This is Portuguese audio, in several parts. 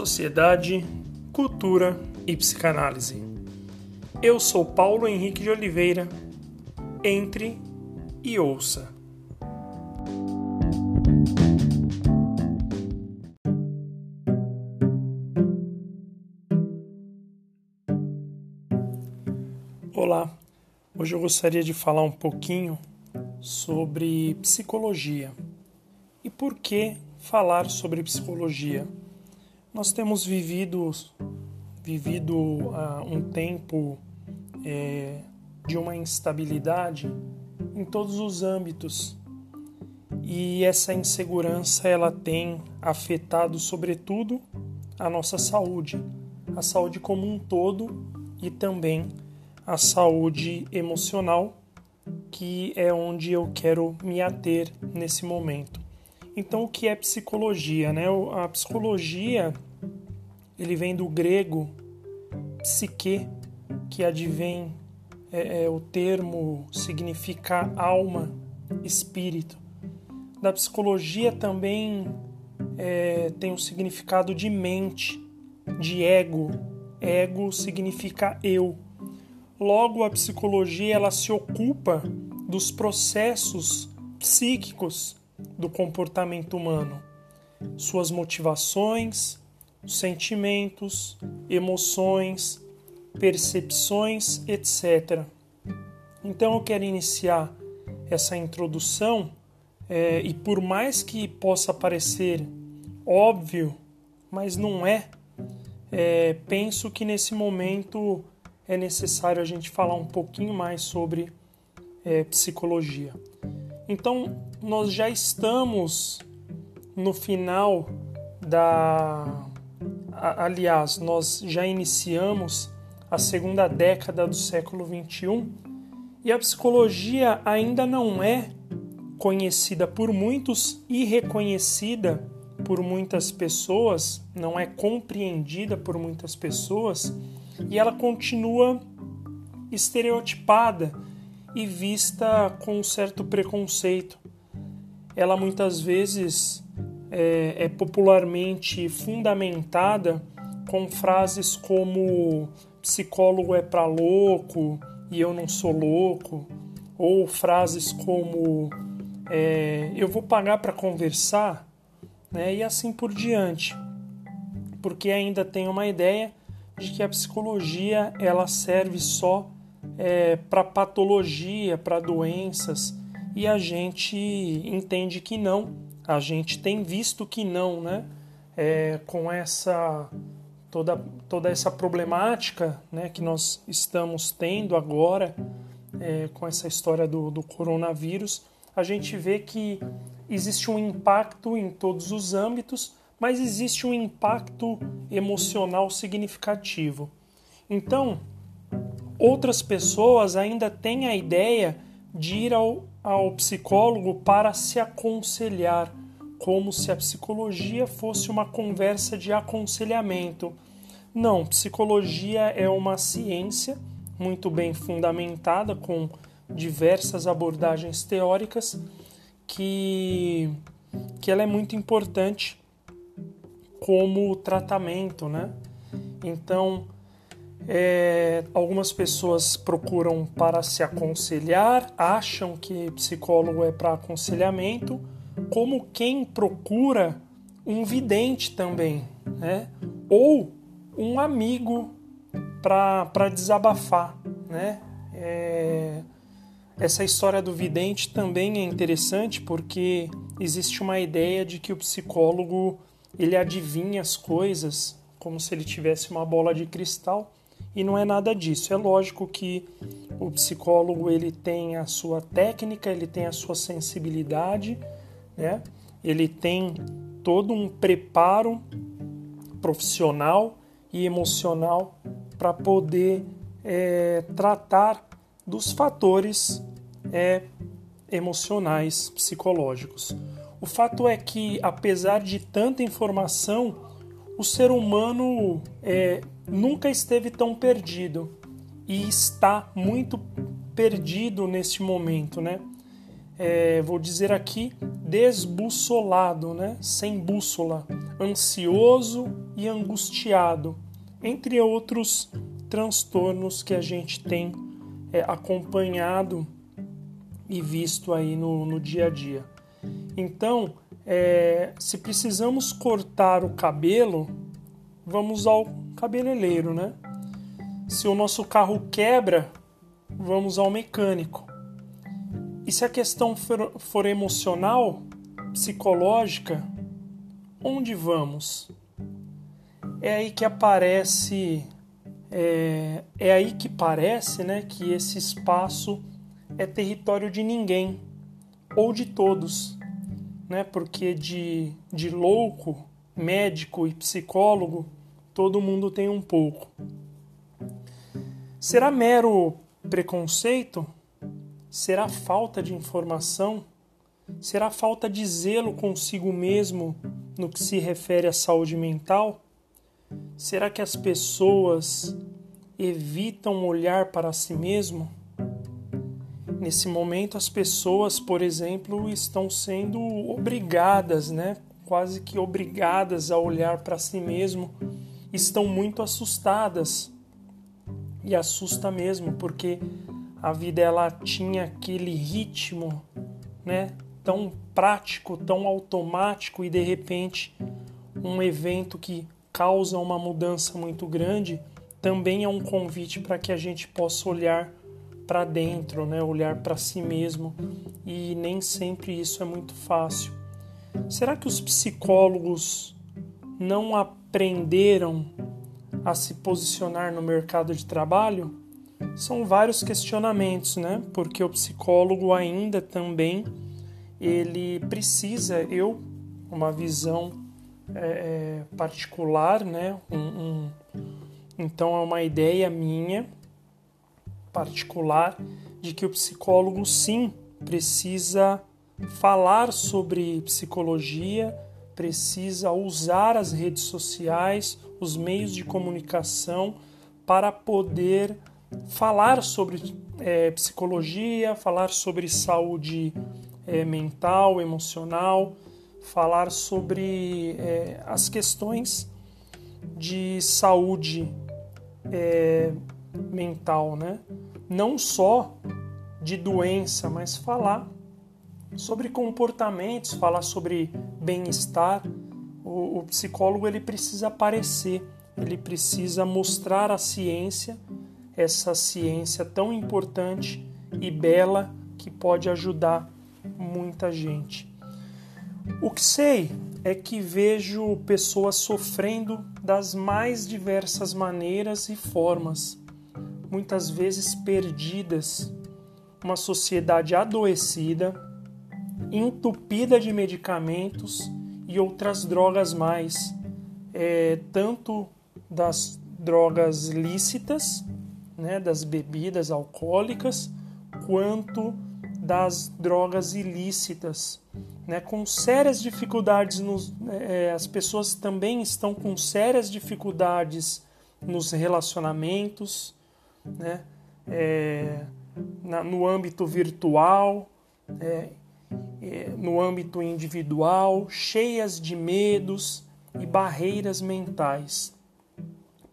sociedade, cultura e psicanálise. Eu sou Paulo Henrique de Oliveira. Entre e ouça. Olá, hoje eu gostaria de falar um pouquinho sobre psicologia. E por que falar sobre psicologia? Nós temos vivido, vivido uh, um tempo é, de uma instabilidade em todos os âmbitos e essa insegurança ela tem afetado sobretudo a nossa saúde, a saúde como um todo e também a saúde emocional, que é onde eu quero me ater nesse momento. Então, o que é psicologia? Né? A psicologia ele vem do grego psique, que advém é, é, o termo significa alma, espírito. Da psicologia também é, tem o significado de mente, de ego. Ego significa eu. Logo, a psicologia ela se ocupa dos processos psíquicos do comportamento humano, suas motivações, sentimentos, emoções, percepções, etc. Então eu quero iniciar essa introdução é, e por mais que possa parecer óbvio, mas não é, é, penso que nesse momento é necessário a gente falar um pouquinho mais sobre é, psicologia. Então, nós já estamos no final da. Aliás, nós já iniciamos a segunda década do século XXI e a psicologia ainda não é conhecida por muitos e reconhecida por muitas pessoas, não é compreendida por muitas pessoas e ela continua estereotipada e vista com um certo preconceito. Ela muitas vezes é, é popularmente fundamentada com frases como psicólogo é para louco e eu não sou louco, ou frases como é, eu vou pagar para conversar, né, e assim por diante, porque ainda tem uma ideia de que a psicologia ela serve só é, para patologia, para doenças, e a gente entende que não, a gente tem visto que não, né? É, com essa toda, toda essa problemática né, que nós estamos tendo agora é, com essa história do, do coronavírus, a gente vê que existe um impacto em todos os âmbitos, mas existe um impacto emocional significativo. Então, Outras pessoas ainda têm a ideia de ir ao, ao psicólogo para se aconselhar, como se a psicologia fosse uma conversa de aconselhamento. Não, psicologia é uma ciência muito bem fundamentada, com diversas abordagens teóricas, que, que ela é muito importante como tratamento, né? Então, é, algumas pessoas procuram para se aconselhar, acham que psicólogo é para aconselhamento, como quem procura um vidente também, né? ou um amigo para desabafar. Né? É, essa história do vidente também é interessante porque existe uma ideia de que o psicólogo ele adivinha as coisas como se ele tivesse uma bola de cristal e não é nada disso. É lógico que o psicólogo ele tem a sua técnica, ele tem a sua sensibilidade, né? Ele tem todo um preparo profissional e emocional para poder é, tratar dos fatores é, emocionais, psicológicos. O fato é que, apesar de tanta informação, o ser humano é, nunca esteve tão perdido e está muito perdido neste momento, né? é, vou dizer aqui, desbussolado, né? sem bússola, ansioso e angustiado, entre outros transtornos que a gente tem é, acompanhado e visto aí no, no dia a dia. Então, é, se precisamos cortar o cabelo, vamos ao cabeleireiro, né? Se o nosso carro quebra, vamos ao mecânico. E se a questão for, for emocional, psicológica, onde vamos? É aí que aparece, é, é aí que parece né, que esse espaço é território de ninguém ou de todos, né? Porque de, de louco, médico e psicólogo, todo mundo tem um pouco. Será mero preconceito? Será falta de informação? Será falta de zelo consigo mesmo no que se refere à saúde mental? Será que as pessoas evitam olhar para si mesmo? Nesse momento, as pessoas, por exemplo, estão sendo obrigadas, né? quase que obrigadas a olhar para si mesmo, estão muito assustadas. E assusta mesmo, porque a vida ela tinha aquele ritmo, né, tão prático, tão automático e de repente um evento que causa uma mudança muito grande também é um convite para que a gente possa olhar para dentro, né? olhar para si mesmo, e nem sempre isso é muito fácil. Será que os psicólogos não aprenderam a se posicionar no mercado de trabalho? São vários questionamentos, né? Porque o psicólogo ainda também ele precisa, eu, uma visão é, é particular, né? Um, um, então é uma ideia minha particular de que o psicólogo sim precisa falar sobre psicologia, precisa usar as redes sociais, os meios de comunicação para poder falar sobre é, psicologia, falar sobre saúde é, mental, emocional, falar sobre é, as questões de saúde é, mental, né? Não só de doença, mas falar sobre comportamentos, falar sobre bem-estar. O, o, psicólogo ele precisa aparecer, ele precisa mostrar a ciência, essa ciência tão importante e bela que pode ajudar muita gente. O que sei é que vejo pessoas sofrendo das mais diversas maneiras e formas muitas vezes perdidas, uma sociedade adoecida, entupida de medicamentos e outras drogas mais, é, tanto das drogas lícitas, né, das bebidas alcoólicas, quanto das drogas ilícitas, né, com sérias dificuldades nos, é, as pessoas também estão com sérias dificuldades nos relacionamentos, né? É, na, no âmbito virtual, é, no âmbito individual, cheias de medos e barreiras mentais.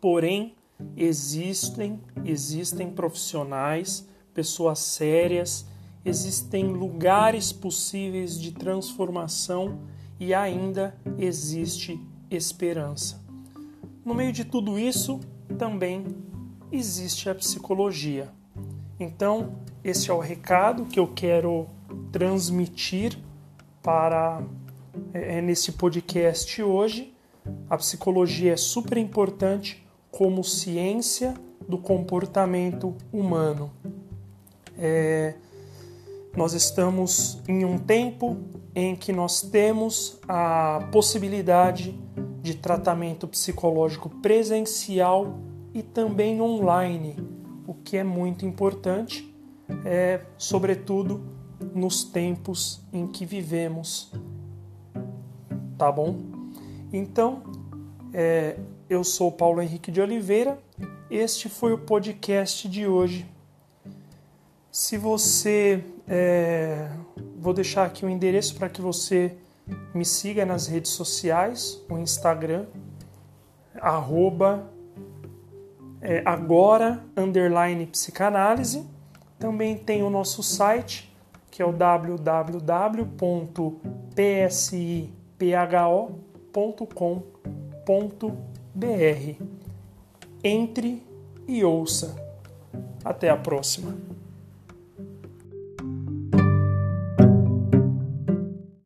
Porém, existem, existem profissionais, pessoas sérias, existem lugares possíveis de transformação e ainda existe esperança. No meio de tudo isso, também existe a psicologia. Então, esse é o recado que eu quero transmitir para é, é, nesse podcast hoje. A psicologia é super importante como ciência do comportamento humano. É, nós estamos em um tempo em que nós temos a possibilidade de tratamento psicológico presencial e também online, o que é muito importante, é, sobretudo nos tempos em que vivemos. Tá bom? Então, é, eu sou Paulo Henrique de Oliveira. Este foi o podcast de hoje. Se você. É, vou deixar aqui o um endereço para que você me siga nas redes sociais, o Instagram, arroba é, agora underline psicanálise. Também tem o nosso site que é o www.psipho.com.br. Entre e ouça. Até a próxima.